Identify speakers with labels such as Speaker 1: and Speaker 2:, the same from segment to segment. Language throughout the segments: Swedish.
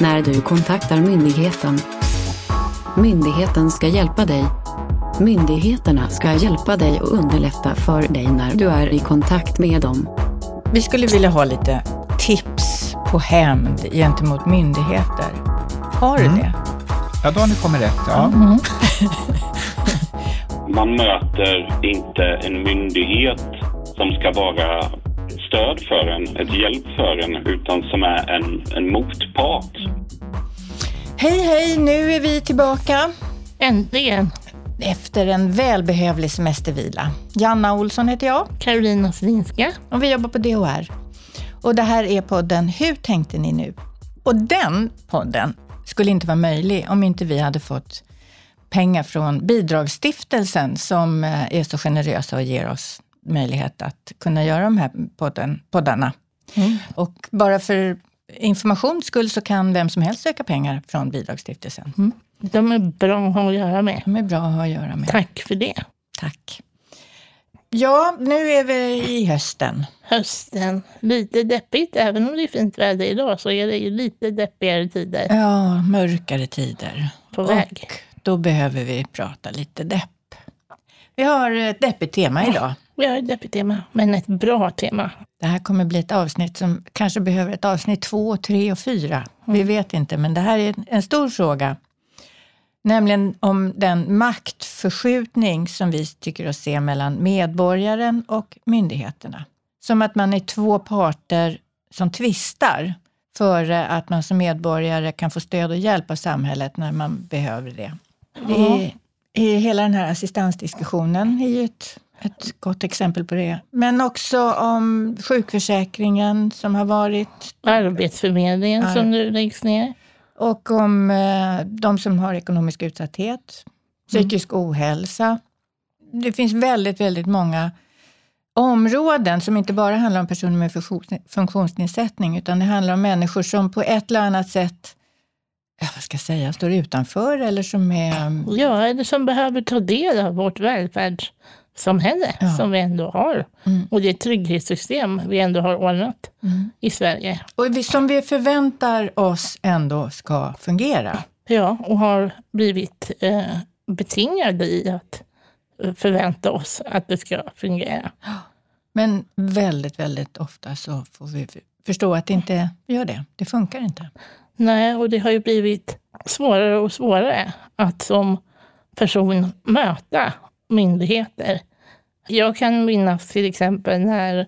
Speaker 1: när du kontaktar myndigheten. Myndigheten ska hjälpa dig. Myndigheterna ska hjälpa dig och underlätta för dig när du är i kontakt med dem.
Speaker 2: Vi skulle vilja ha lite tips på hämnd gentemot myndigheter. Har du
Speaker 3: Mm.
Speaker 2: det?
Speaker 3: Ja, då har ni kommit rätt. Ja.
Speaker 2: Mm.
Speaker 4: Man möter inte en myndighet som ska vara stöd för en, ett hjälp för en, utan som är en, en motpart.
Speaker 2: Hej, hej! Nu är vi tillbaka
Speaker 5: Äntligen!
Speaker 2: efter en välbehövlig semestervila. Janna Olsson heter jag
Speaker 5: Carolina Slinska.
Speaker 2: och vi jobbar på DHR. Och det här är podden Hur tänkte ni nu? Och den podden skulle inte vara möjlig om inte vi hade fått pengar från Bidragsstiftelsen som eh, är så generösa och ger oss möjlighet att kunna göra de här podden, poddarna. Och bara för informations skull så kan vem som helst söka pengar från Bidragsstiftelsen.
Speaker 5: De är bra att ha att göra med.
Speaker 2: De är bra att ha att göra med.
Speaker 5: Tack för det.
Speaker 2: Tack. Ja, nu är vi i hösten.
Speaker 5: Hösten, lite deppigt. Även om det är fint väder idag så är det ju lite deppigare tider
Speaker 2: Ja, mörkare tider.
Speaker 5: på väg.
Speaker 2: Och då behöver vi prata lite depp. Vi har ett deppigt tema idag.
Speaker 5: Vi har ett deppigt tema, men ett bra tema.
Speaker 2: Det här kommer bli ett avsnitt som kanske behöver ett avsnitt två, tre och fyra. Vi vet inte, men det här är en stor fråga. Nämligen om den maktförskjutning som vi tycker oss se mellan medborgaren och myndigheterna. Som att man är två parter som tvistar före att man som medborgare kan få stöd och hjälp av samhället när man behöver det. det är, är hela den här assistansdiskussionen är ju ett, ett gott exempel på det. Men också om sjukförsäkringen som har varit
Speaker 5: Arbetsförmedlingen
Speaker 2: Ja.
Speaker 5: som nu läggs ner.
Speaker 2: och om eh, de som har ekonomisk utsatthet, psykisk ohälsa. Det finns väldigt, väldigt många områden som inte bara handlar om personer med funktions- funktionsnedsättning, utan det handlar om människor som på ett eller annat sätt, ja, vad ska jag säga, står utanför eller som är...
Speaker 5: Ja, eller som behöver ta del av vårt välfärdssamhälle
Speaker 2: Ja.
Speaker 5: som vi ändå har.
Speaker 2: Mm.
Speaker 5: Och det trygghetssystem vi ändå har ordnat
Speaker 2: Mm.
Speaker 5: i Sverige.
Speaker 2: Och som vi förväntar oss ändå ska fungera.
Speaker 5: Ja, och har blivit eh, betingade i att förvänta oss att det ska fungera.
Speaker 2: Men väldigt, väldigt ofta så får vi förstå att det inte gör det. Det funkar inte.
Speaker 5: Nej, och det har ju blivit svårare och svårare att som person möta myndigheter. Jag kan minnas till exempel när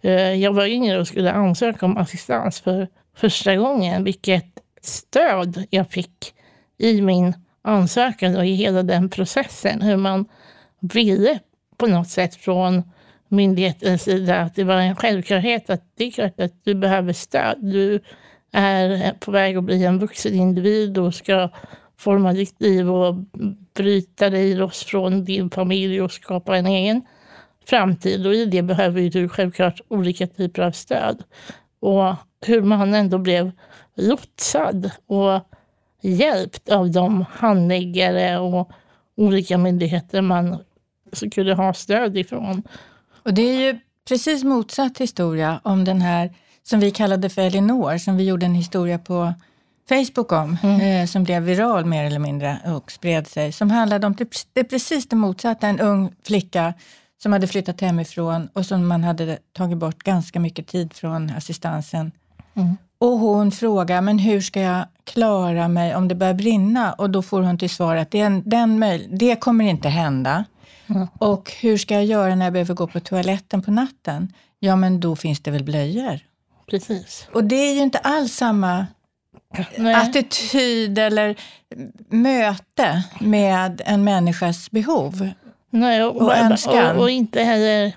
Speaker 5: eh, jag var yngre och skulle ansöka om assistans för första gången, vilket stöd jag fick i min ansökan och i hela den processen. Hur man ville på något sätt från myndighetens sida att det var en självklarhet att det är klart att du behöver stöd. Du är på väg att bli en vuxen individ och ska forma ditt liv och bryta dig loss från din familj och skapa en egen framtid. Och i det behöver ju du självklart olika typer av stöd. Och hur man ändå blev lotsad och hjälpt av de handläggare och olika myndigheter man skulle ha stöd ifrån.
Speaker 2: Och det är ju precis motsatt historia om den här som vi kallade för Elinor, som vi gjorde en historia på Facebook om, eh, som blev viral mer eller mindre och spred sig, som handlade om det, precis det motsatta, en ung flicka som hade flyttat hemifrån och som man hade tagit bort ganska mycket tid från assistansen.
Speaker 5: Mm.
Speaker 2: Och hon frågar, men hur ska jag klara mig om det börjar brinna? Och då får hon till svar att det, den det kommer inte hända.
Speaker 5: Mm.
Speaker 2: Och hur ska jag göra när jag behöver gå på toaletten på natten? Ja, men då finns det väl blöjor?
Speaker 5: Precis.
Speaker 2: Och det är ju inte alls samma
Speaker 5: Nej.
Speaker 2: attityd eller möte med en människas behov.
Speaker 5: Nej, och,
Speaker 2: och önskan.
Speaker 5: Och, och inte heller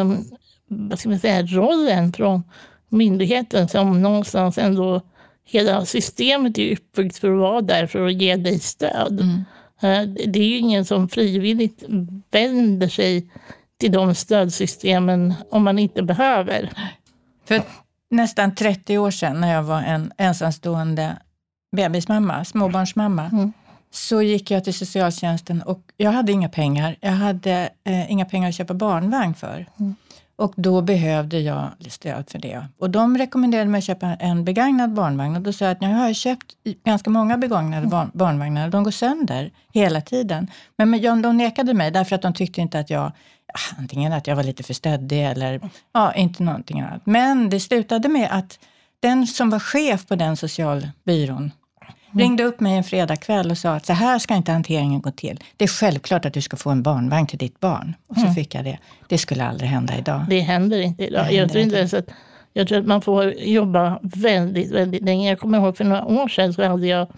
Speaker 5: um, vad ska man säga, rollen från myndigheten som någonstans ändå hela systemet är uppbyggt för att vara där för att ge dig stöd.
Speaker 2: Mm.
Speaker 5: Eh, Det är ju ingen som frivilligt vänder sig till de stödsystemen om man inte behöver.
Speaker 2: För nästan 30 år sedan när jag var en ensamstående bebismamma, småbarnsmamma,
Speaker 5: Mm.
Speaker 2: så gick jag till socialtjänsten och jag hade inga pengar. Jag hade eh, inga pengar att köpa barnvagn för.
Speaker 5: Mm.
Speaker 2: Och då behövde jag stöd för det. Och de rekommenderade mig att köpa en begagnad barnvagn. Och då sa jag att nu har jag köpt ganska många begagnade barn, barnvagnar. De går sönder hela tiden. Men, men de nekade mig därför att de tyckte inte att jag antingen att jag var lite för stöddig eller ja, inte någonting annat. Men det slutade med att den som var chef på den socialbyrån Mm. ringde upp mig en fredagkväll och sa att så här ska inte hanteringen gå till. Det är självklart att du ska få en barnvagn till ditt barn. Och så mm. fick jag det. Det skulle aldrig hända idag.
Speaker 5: Det händer inte idag. jag, tror inte ens att, jag tror att man får jobba väldigt, väldigt länge. Jag kommer ihåg för några år sedan så hade jag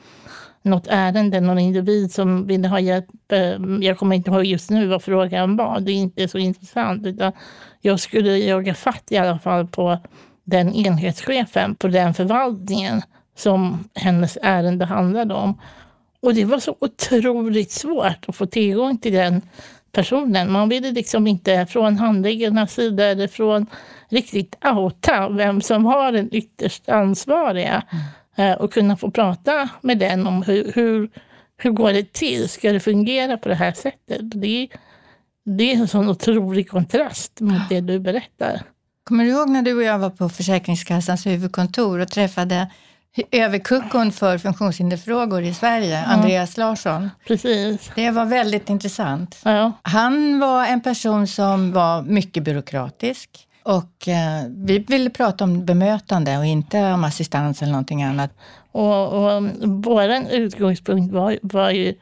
Speaker 5: något ärende, någon individ som ville ha hjälp. Eh, jag kommer inte ihåg just nu vad frågan var. Det är inte så intressant. Utan jag skulle jaga fatt i alla fall på den enhetschefen på den förvaltningen som hennes ärende handlade om. Och det var så otroligt svårt att få tillgång till den personen. Man ville liksom inte från handläggarnas sida eller från riktigt outa vem som var den ytterst ansvariga mm och kunna få prata med den om hur, hur, hur går det till? Ska det fungera på det här sättet? Det, det är en sån otrolig kontrast mot det du berättar.
Speaker 2: Kommer du ihåg när du och jag var på Försäkringskassans huvudkontor och träffade överkuckon för funktionshinderfrågor i Sverige, ja. Andreas Larsson.
Speaker 5: Precis.
Speaker 2: Det var väldigt intressant.
Speaker 5: Ja.
Speaker 2: Han var en person som var mycket byråkratisk. Och eh, vi ville prata om bemötande och inte om assistans eller någonting annat.
Speaker 5: Och, och vår utgångspunkt var, var ju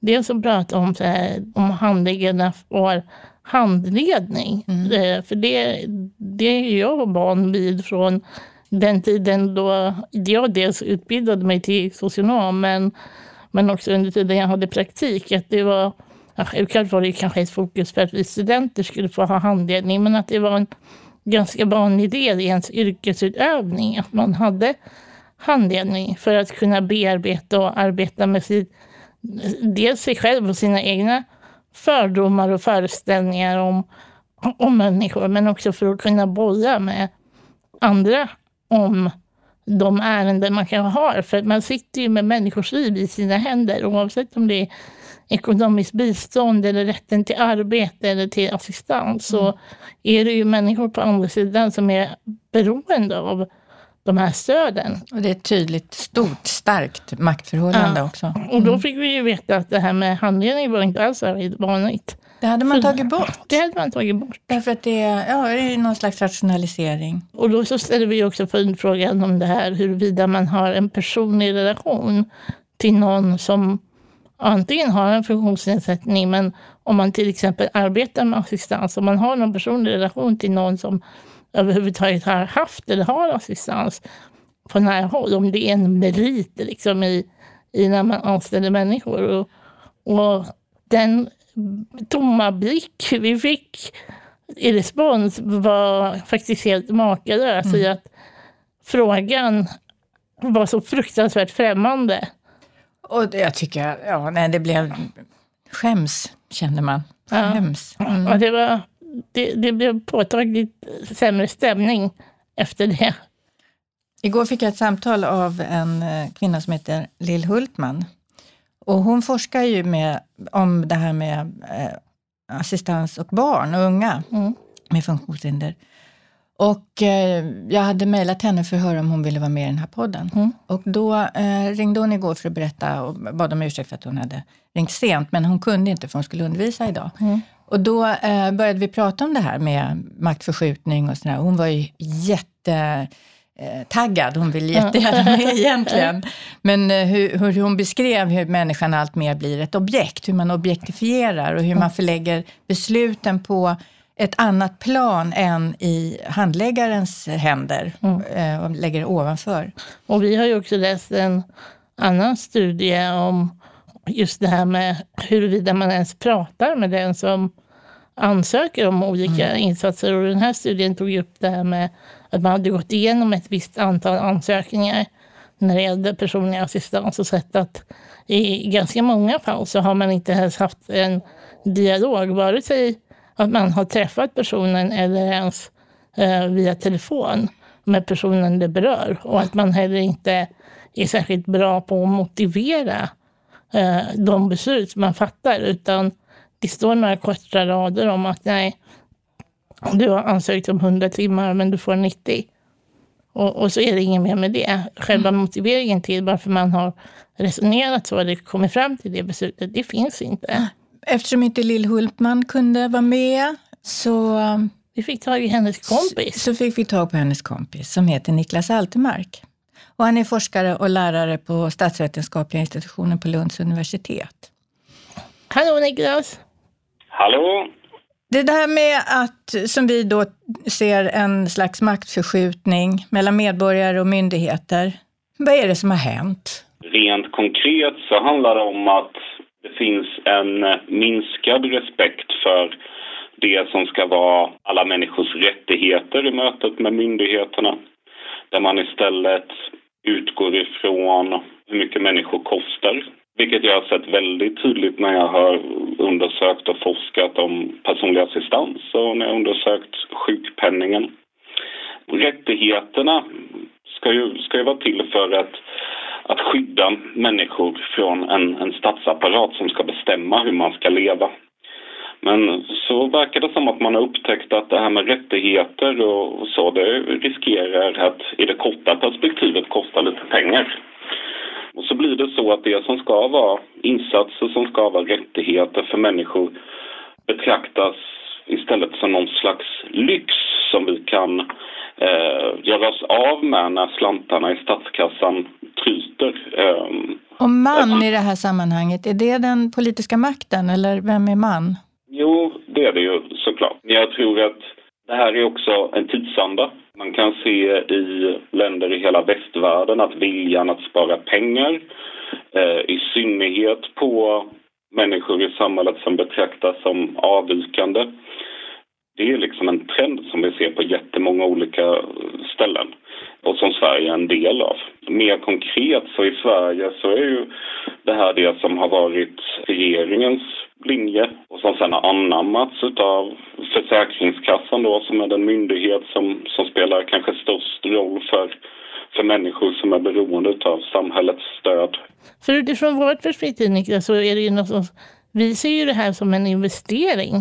Speaker 5: dels att prata om, så här, om handläggarna får handledning. Mm. Eh, för det, det är jag van vid från den tiden då jag dels utbildade mig till socionom men, men också under tiden jag hade praktik. Att det var, självklart var det kanske ett fokus för att vi studenter skulle få ha handledning men att det var en ganska vanlig del i ens yrkesutövning att man hade handledning för att kunna bearbeta och arbeta med sitt, dels sig själv och sina egna fördomar och föreställningar om, om människor men också för att kunna bolla med andra om de ärenden man kan ha. För man sitter ju med människors liv i sina händer oavsett om det är ekonomiskt bistånd eller rätten till arbete eller till assistans. Så mm. är det ju människor på andra sidan som är beroende av de här stöden.
Speaker 2: Och det är ett tydligt, stort, starkt maktförhållande ja. också. Mm.
Speaker 5: Och då mm. fick vi ju veta att det här med handledning var inte alls vanligt.
Speaker 2: Det hade man tagit bort.
Speaker 5: Det hade man tagit bort.
Speaker 2: Därför att det är, ja, det är någon slags rationalisering.
Speaker 5: Och då så ställer vi också frågan om det här huruvida man har en personlig relation till någon som antingen har en funktionsnedsättning men om man till exempel arbetar med assistans, om man har någon personlig relation till någon som överhuvudtaget har haft eller har assistans på nära håll, om det är en merit liksom i, i när man anställer människor. Och, och den tomma blick vi fick i respons var faktiskt helt makalös mm. i att frågan var så fruktansvärt främmande.
Speaker 2: Och jag tycker, ja, nej, det blev skäms, kände man. Skäms.
Speaker 5: Ja. Mm. Och det, var, det, det blev påtagligt sämre stämning efter det.
Speaker 2: Igår fick jag ett samtal av en eh, kvinna som heter Lill Hultman och hon forskar ju med, om det här med eh, assistans och barn och unga mm. med funktionshinder. Och eh, jag hade mejlat henne för att höra om hon ville vara med i den här podden. Mm. Och då eh, ringde hon igår för att berätta och bad om ursäkt för att hon hade ringt sent, men hon kunde inte för hon skulle undervisa idag. Mm. Och då eh, började vi prata om det här med maktförskjutning och sådär. Hon var ju jätte Eh, taggad, hon vill jättegärna med egentligen. Men eh, hur, hur, hon beskrev hur människan allt mer blir ett objekt, hur man objektifierar och hur man förlägger besluten på ett annat plan än i handläggarens händer mm. Eh, och lägger det ovanför.
Speaker 5: Och vi har ju också läst en annan studie om just det här med huruvida man ens pratar med den som ansöker om olika mm. insatser. Och den här studien tog upp det här med att man hade gått igenom ett visst antal ansökningar när det gällde personlig assistans och sett att i ganska många fall så har man inte ens haft en dialog, vare sig att man har träffat personen eller ens eh, via telefon med personen det berör. Och att man heller inte är särskilt bra på att motivera eh, de beslut man fattar, utan det står några korta rader om att nej, du har ansökt om 100 timmar men du får 90. Och, och så är det inget mer med det. Själva motiveringen till varför man har resonerat så eller kommit fram till det beslutet, det finns inte.
Speaker 2: Eftersom inte Lill Hultman kunde vara med så,
Speaker 5: Vi fick tag i hennes kompis.
Speaker 2: så fick vi tag på hennes kompis som heter Niklas Altermark. Och han är forskare och lärare på statsvetenskapliga institutionen på Lunds universitet.
Speaker 5: Hallå Niklas!
Speaker 4: Hallå?
Speaker 2: Det där med att, som vi då ser, en slags maktförskjutning mellan medborgare och myndigheter. Vad är det som har hänt?
Speaker 4: Rent konkret så handlar det om att det finns en eh, minskad respekt för det som ska vara alla människors rättigheter i mötet med myndigheterna. Där man istället utgår ifrån hur mycket människor kostar. Vilket jag har sett väldigt tydligt när jag har undersökt och forskat om personlig assistans och när jag undersökt sjukpenningen. Rättigheterna ska ju, ska ju vara till för att, att skydda människor från en, en statsapparat som ska bestämma hur man ska leva. Men så verkar det som att man har upptäckt att det här med rättigheter och så, det riskerar att i det korta perspektivet kosta lite pengar. Och så blir det så att det som ska vara insatser som ska vara rättigheter för människor betraktas istället som någon slags lyx som vi kan eh, göra oss av med när slantarna i statskassan tryter. Eh,
Speaker 2: Och man i det här sammanhanget, är det den politiska makten eller vem är man?
Speaker 4: Jo, det är det ju såklart. Jag tror att det här är också en tidsanda. Man kan se i länder i hela västvärlden att viljan att spara pengar, eh, i synnerhet på människor i samhället som betraktas som avvikande. Det är liksom en trend som vi ser på jättemånga olika ställen och som Sverige är en del av. Mer konkret så i Sverige så är ju det här det som har varit regeringens linje och som sen har anammats av Försäkringskassan då som är den myndighet som, som spelar kanske störst roll för, för människor som är beroende av samhällets stöd.
Speaker 5: För utifrån vårt perspektiv Niklas så är det ju något som, vi ser ju det här som en investering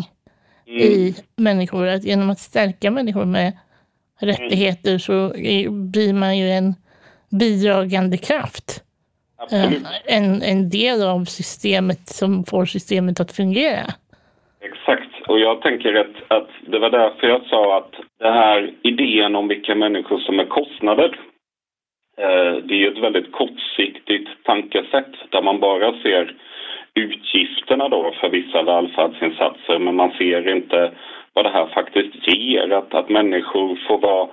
Speaker 5: i människor. Att genom att stärka människor med rättigheter så är, blir man ju en bidragande kraft.
Speaker 4: Absolut.
Speaker 5: Eh, En, en del av systemet som får systemet att fungera.
Speaker 4: Exakt. Och jag tänker att, att det var därför jag sa att det här idén om vilka människor som är kostnader Eh, det är ju ett väldigt kortsiktigt tankesätt där man bara ser utgifterna då för vissa välfärdsinsatser men man ser inte vad det här faktiskt ger. Att, att människor får vara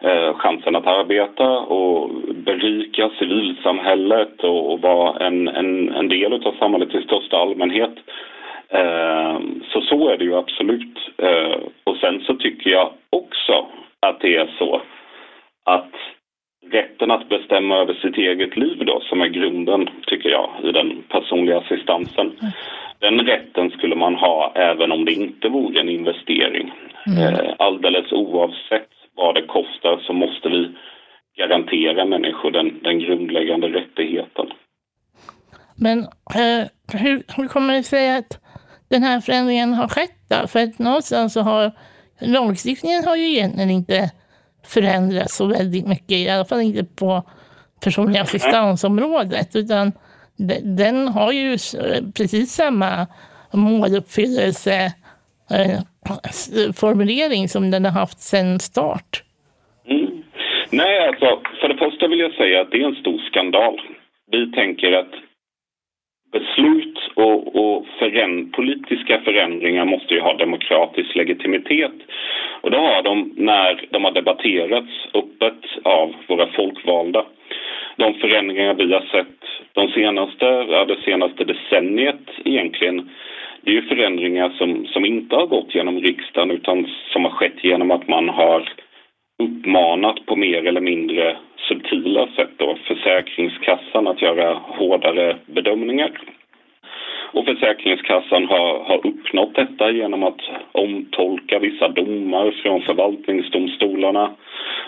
Speaker 4: eh, chansen att arbeta och berika civilsamhället och, och vara en, en, en del av samhället i största allmänhet. Eh, så så är det ju absolut. Eh, och sen så tycker jag också att det är så att rätten att bestämma över sitt eget liv då, som är grunden, tycker jag, i den personliga assistansen. Den rätten skulle man ha även om det inte vore en investering. Eh, alldeles oavsett vad det kostar så måste vi garantera människor den, den grundläggande rättigheten.
Speaker 5: Men eh, hur, hur kommer det sig att den här förändringen har skett då? För att någonstans så har lagstiftningen har ju egentligen inte förändrats så väldigt mycket, i alla fall inte på personlig assistansområdet, utan den har ju precis samma måluppfyllelse eh, formulering som den har haft sedan start.
Speaker 4: Mm. Nej, alltså, för det första vill jag säga att det är en stor skandal. Vi tänker att beslut och, och förän politiska förändringar måste ju ha demokratisk legitimitet. Och det har de när de har debatterats öppet av våra folkvalda. De förändringar vi har sett de senaste, ja, det senaste decenniet egentligen det är ju förändringar som, som inte har gått genom riksdagen utan som har skett genom att man har uppmanat på mer eller mindre subtila sätt då Försäkringskassan att göra hårdare bedömningar. Och Försäkringskassan har, har uppnått detta genom att omtolka vissa domar från förvaltningsdomstolarna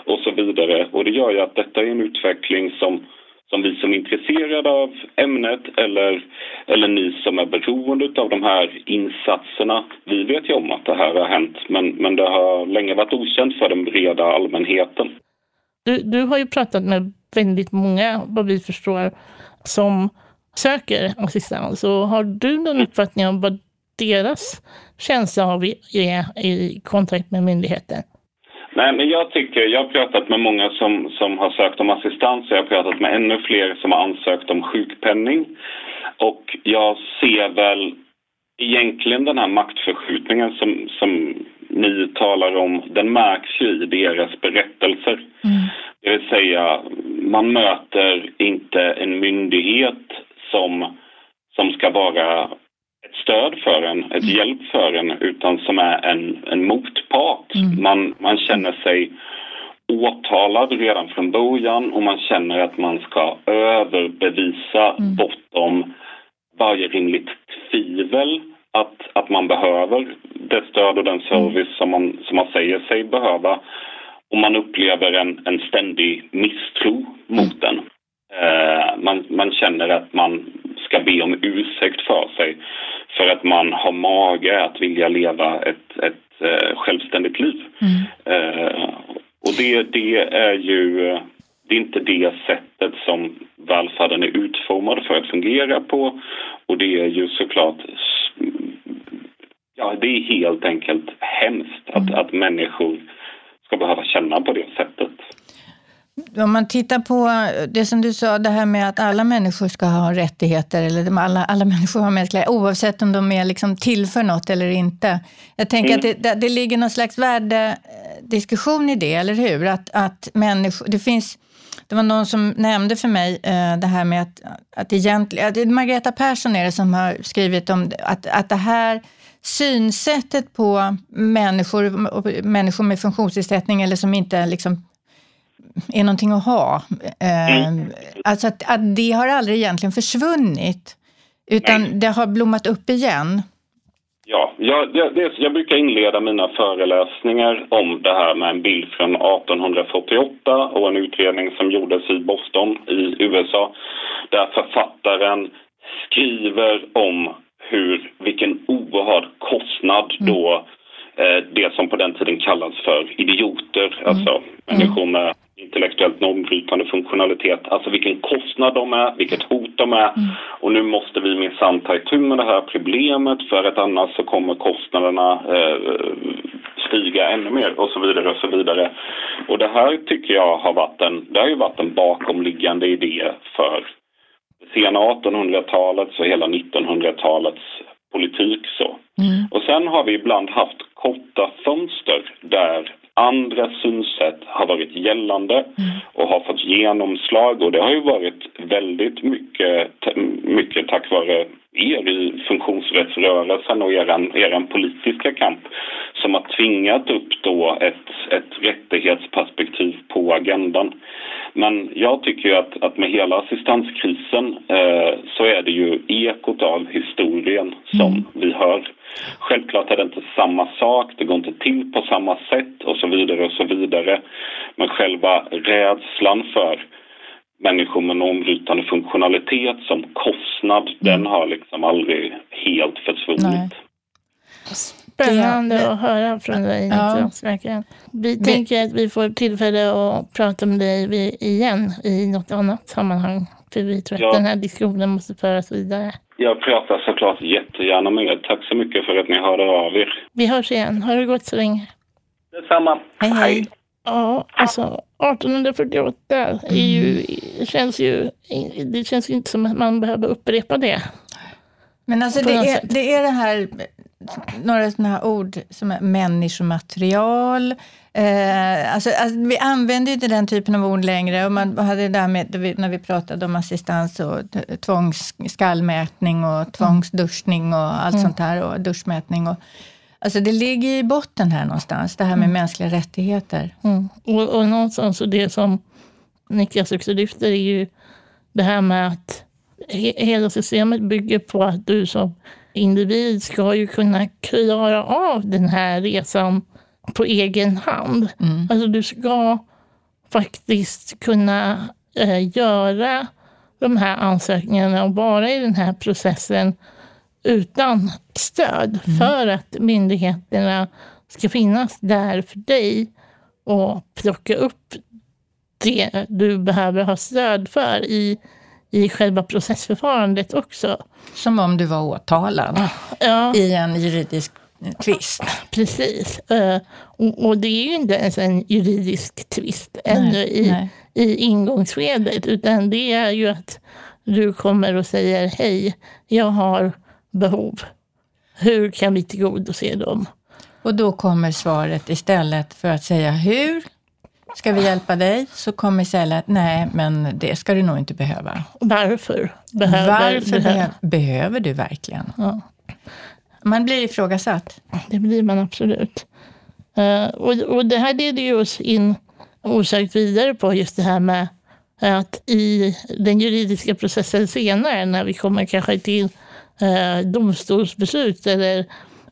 Speaker 4: och så vidare. Och det gör ju att detta är en utveckling som, som vi som är intresserade av ämnet eller, eller ni som är beroende av de här insatserna. Vi vet ju om att det här har hänt men, men det har länge varit okänt för den breda allmänheten.
Speaker 5: Du, du har ju pratat med väldigt många, vad vi förstår, som söker assistans. Och har du någon uppfattning om vad deras känsla av är i kontakt med myndigheten?
Speaker 4: Nej, men jag tycker, jag har pratat med många som, som har sökt om assistans och jag har pratat med ännu fler som har ansökt om sjukpenning. Och jag ser väl egentligen den här maktförskjutningen som, som ni talar om, den märks ju i deras berättelser. Mm. Det vill säga, man möter inte en myndighet som, som ska vara ett stöd för en, ett mm. hjälp för en, utan som är en, en motpart. Mm. Man, man känner sig åtalad redan från början och man känner att man ska överbevisa mm. bortom varje rimligt tvivel att, att man behöver det stöd och den mm. service som man, som man säger sig behöva. Och man upplever en, en ständig misstro mot den. Eh, man, man känner att man ska be om ursäkt för sig för att man har mage att vilja leva ett, ett uh, självständigt liv. Mm. Uh, och det, det är ju det är inte det sättet som välfärden är utformad för att fungera på och det är ju såklart ja, det är helt enkelt hemskt att, mm. att människor ska behöva känna på det sättet.
Speaker 2: Om man tittar på det som du sa, det här med att alla människor ska ha rättigheter, eller alla, alla människor har mänskliga oavsett om de är liksom till för något eller inte. Jag tänker mm. att det, det, ligger någon slags värdediskussion i det, eller hur? Att, att människor, det finns det var någon som nämnde för mig eh, det här med att, att egentligen, Margareta Persson är det som har skrivit om att, att det här synsättet på människor, människor med funktionsnedsättning eller som inte liksom är någonting att ha. Eh, mm. Alltså att, att det har aldrig egentligen försvunnit, utan Nej. det har blommat upp igen.
Speaker 4: Ja, jag, jag, jag, brukar inleda mina föreläsningar om det här med en bild från 1848 och en utredning som gjordes i Boston i USA där författaren skriver om hur, vilken oerhörd kostnad mm. då det som på den tiden kallas för idioter, mm. alltså människor med intellektuellt normbrytande funktionalitet. Alltså vilken kostnad de är, vilket hot de är. Mm. Och nu måste vi minsann ta itu med det här problemet för att annars så kommer kostnaderna eh, stiga ännu mer och så vidare och så vidare. Och det här tycker jag har varit en, det har ju varit en bakomliggande idé för sena 1800-talets och hela 1900-talets politik så. Mm. Och sen har vi ibland haft korta fönster där andra synsätt har varit gällande mm. och har fått genomslag och det har ju varit väldigt mycket, mycket tack vare er i funktionsrättsrörelsen och er, er politiska kamp som har tvingat upp då ett, ett rättighetsperspektiv på agendan. Men jag tycker att, att med hela assistanskrisen eh, så är det ju ekot av historien som mm. vi hör. Självklart är det inte samma sak, det går inte till på samma sätt vidare och så vidare. Men själva rädslan för människor med normbrytande funktionalitet som kostnad, mm. den har liksom aldrig helt försvunnit. Nej.
Speaker 5: Spännande att höra från dig Niklas, verkligen. Vi det... tänker att vi får tillfälle att prata med dig igen i något annat sammanhang. För vi tror att ja. den här diskussionen måste föras vidare.
Speaker 4: Jag pratar såklart jättegärna med er. Tack så mycket för att ni hörde av er.
Speaker 5: Vi hörs igen. Har det gått så länge.
Speaker 4: Detsamma.
Speaker 2: Hej, hej.
Speaker 5: Ja, alltså 1848 är ju, känns ju, det känns ju inte som att man behöver upprepa det.
Speaker 2: Men alltså det är, det är det här, några sådana här ord som är människomaterial. Eh, alltså, alltså, vi använder inte den typen av ord längre. Och man hade det där med, när vi pratade om assistans och tvångsskallmätning och tvångsduschning och allt mm. sånt här och duschmätning. Och, Alltså det ligger i botten här någonstans, det här med mm. mänskliga rättigheter.
Speaker 5: Mm. Och, och någonstans, och det som Niklas också lyfter är ju det här med att he, hela systemet bygger på att du som individ ska ju kunna klara av den här resan på egen hand. Mm. Alltså du ska faktiskt kunna eh, göra de här ansökningarna och vara i den här processen utan stöd mm. för att myndigheterna ska finnas där för dig och plocka upp det du behöver ha stöd för i, i själva processförfarandet också.
Speaker 2: Som om du var åtalad ja. i en juridisk tvist.
Speaker 5: Precis. Eh, och det är ju inte ens en juridisk tvist ännu i, nej. i ingångsskedet, utan det är ju att du kommer och säger hej, jag har behov. Hur kan vi tillgodose dem?
Speaker 2: Och då kommer svaret istället för att säga hur ska vi hjälpa dig? Så kommer istället, nej men det ska du nog inte behöva.
Speaker 5: Varför behöver
Speaker 2: Varför behö behöver du verkligen? Ja. Man blir ifrågasatt.
Speaker 5: Det blir man absolut. Uh, och, och det här leder ju oss in osökt vidare på just det här med att i den juridiska processen senare, när vi kommer kanske till uh, domstolsbeslut eller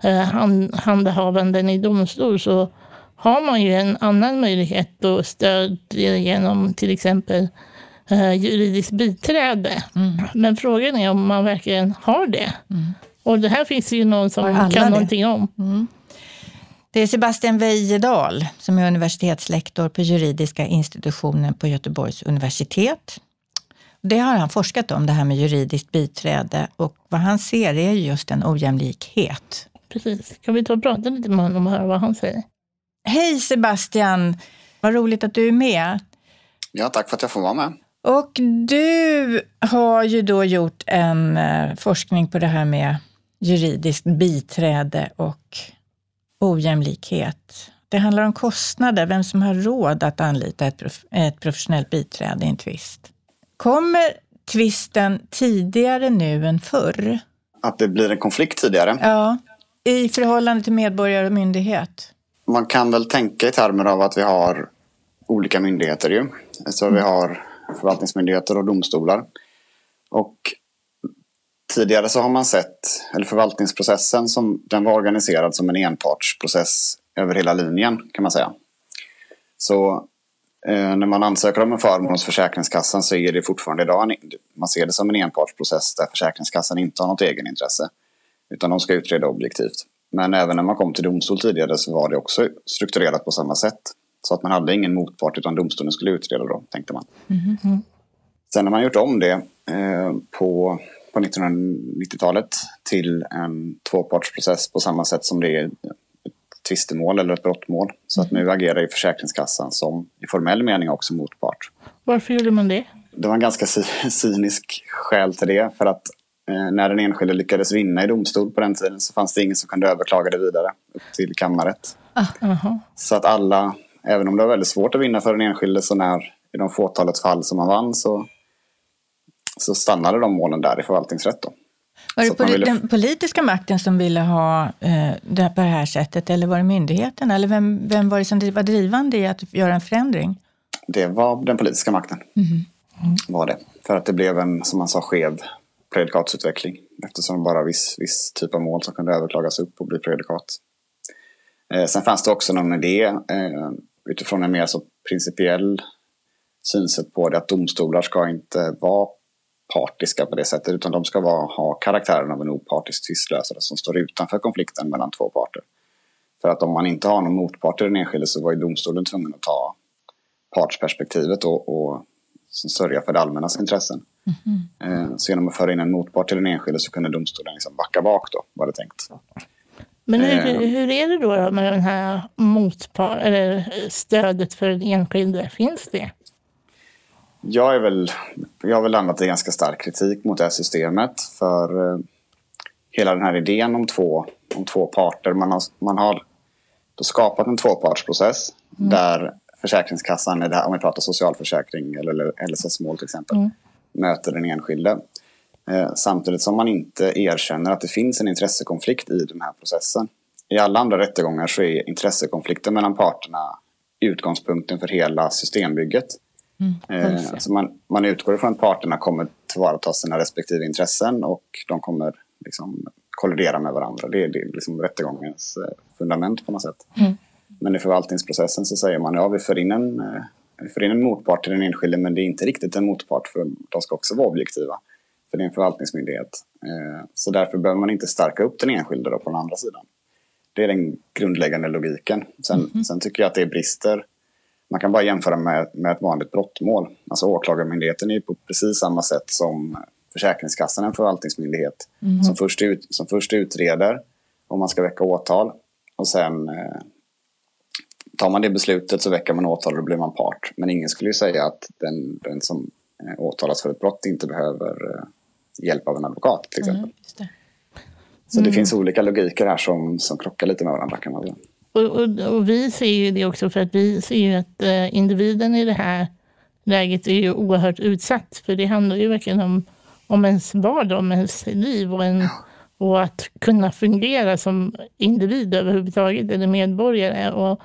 Speaker 5: uh, hand, handhavanden i domstol, så har man ju en annan möjlighet att stöd genom till exempel uh, juridiskt biträde. Mm. Men frågan är om man verkligen har det. Mm. Och det här finns ju någon som kan det? någonting om. Mm.
Speaker 2: Det är Sebastian Weijedal som är universitetslektor på juridiska institutionen på Göteborgs universitet. Det har han forskat om, det här med juridiskt biträde och vad han ser är just en ojämlikhet.
Speaker 5: Precis. Kan vi ta och prata lite med honom och höra vad han säger?
Speaker 2: Hej Sebastian! Vad roligt att du är med.
Speaker 6: Ja, tack för att jag får vara med.
Speaker 2: Och du har ju då gjort en eh, forskning på det här med juridiskt biträde och ojämlikhet. Det handlar om kostnader, vem som har råd att anlita ett, prof ett professionellt biträde i en tvist. Kommer tvisten tidigare nu än förr?
Speaker 6: Att det blir en konflikt tidigare?
Speaker 2: Ja, i förhållande till medborgare och myndighet.
Speaker 6: Man kan väl tänka i termer av att vi har olika myndigheter ju. Så mm. vi har förvaltningsmyndigheter och domstolar. Och tidigare så har man sett, eller förvaltningsprocessen, som, den var organiserad som en enpartsprocess över hela linjen kan man säga. Så när man ansöker om en förmån hos Försäkringskassan så är det fortfarande idag, man ser det som en enpartsprocess där Försäkringskassan inte har något egenintresse. Utan de ska utreda objektivt. Men även när man kom till domstol tidigare så var det också strukturerat på samma sätt. Så att man hade ingen motpart utan domstolen skulle utreda då, tänkte man. Mm -hmm. Sen har man gjort om det eh, på på 1990-talet till en tvåpartsprocess på samma sätt som det är tvistemål eller ett brottmål. Så att nu agerar ju Försäkringskassan som i formell mening också motpart.
Speaker 5: Varför gjorde man det?
Speaker 6: Det var en ganska cynisk skäl till det. För att eh, när den enskilde lyckades vinna i domstol på den tiden så fanns det ingen som kunde överklaga det vidare upp till kammarrätt. Ah, -huh. Så att alla, även om det var väldigt svårt att vinna för den enskilde så när i de fåtalet fall som man vann så så stannade de målen där i förvaltningsrätt. Då.
Speaker 2: Var det poli ville... den politiska makten som ville ha eh, det på det här sättet eller var det myndigheten? Eller vem, vem var det som var drivande i att göra en förändring?
Speaker 6: Det var den politiska makten. Mm. Mm. Var det. För att det blev en, som man sa, skev prejudikatsutveckling. Eftersom bara viss, viss typ av mål som kunde överklagas upp och bli prejudikat. Eh, sen fanns det också någon idé eh, utifrån en mer så principiell synsätt på det att domstolar ska inte vara partiska på det sättet utan de ska vara, ha karaktären av en opartisk tvistlösare som står utanför konflikten mellan två parter. För att om man inte har någon motpart i den enskilde så var ju domstolen tvungen att ta partsperspektivet och, och sörja för det allmännas intressen. Mm. Så genom att föra in en motpart till den enskilde så kunde domstolen liksom backa bak då, var det tänkt.
Speaker 5: Men hur, eh. hur är det då med den här motpart, eller stödet för den enskilde? Finns det?
Speaker 6: Jag, är väl, jag har väl landat i ganska stark kritik mot det här systemet. För eh, hela den här idén om två, om två parter. Man har, man har då skapat en tvåpartsprocess mm. där Försäkringskassan, om vi pratar socialförsäkring eller LSS-mål till exempel, mm. möter den enskilde. Eh, samtidigt som man inte erkänner att det finns en intressekonflikt i den här processen. I alla andra rättegångar så är intressekonflikten mellan parterna utgångspunkten för hela systembygget. Mm, eh, alltså man, man utgår ifrån att parterna kommer tillvarata sina respektive intressen och de kommer liksom kollidera med varandra. Det är, det är liksom rättegångens eh, fundament på något sätt. Mm. Men i förvaltningsprocessen så säger man ja, vi för in en, eh, för det är en motpart till den enskilde men det är inte riktigt en motpart för de ska också vara objektiva. För det är en förvaltningsmyndighet. Så därför behöver man inte stärka upp den enskilde på den andra sidan. Det är den grundläggande logiken. Sen, mm. sen tycker jag att det är brister. Man kan bara jämföra med, med ett vanligt brottmål. Alltså åklagarmyndigheten är på precis samma sätt som Försäkringskassan en förvaltningsmyndighet. Mm. Som, först ut, som först utreder om man ska väcka åtal. Och sen eh, tar man det beslutet så väcker man åtal och då blir man part. Men ingen skulle ju säga att den, den som eh, åtalas för ett brott inte behöver eh, hjälp av en advokat till exempel. Mm, det. Så det mm. finns olika logiker här som, som krockar lite med varandra kan man säga.
Speaker 5: Och, och, och, vi ser ju det också för att vi ser ju att eh, individen i det här läget är ju oerhört utsatt. För det handlar ju verkligen om, om ens vardag, om ens liv och, en, och att kunna fungera som individ överhuvudtaget, eller medborgare. Och,